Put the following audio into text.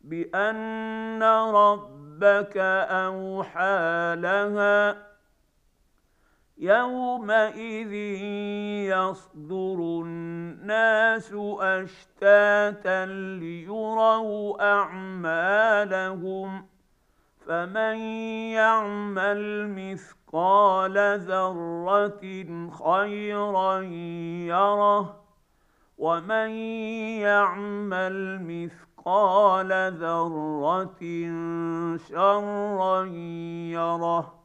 بأن ربك أوحى لها يومئذ يصدر الناس أشتاتا ليروا أعمالهم فمن يعمل مثقال ذرة خيرا يره ومن يعمل مثقال ذرة شرا يره.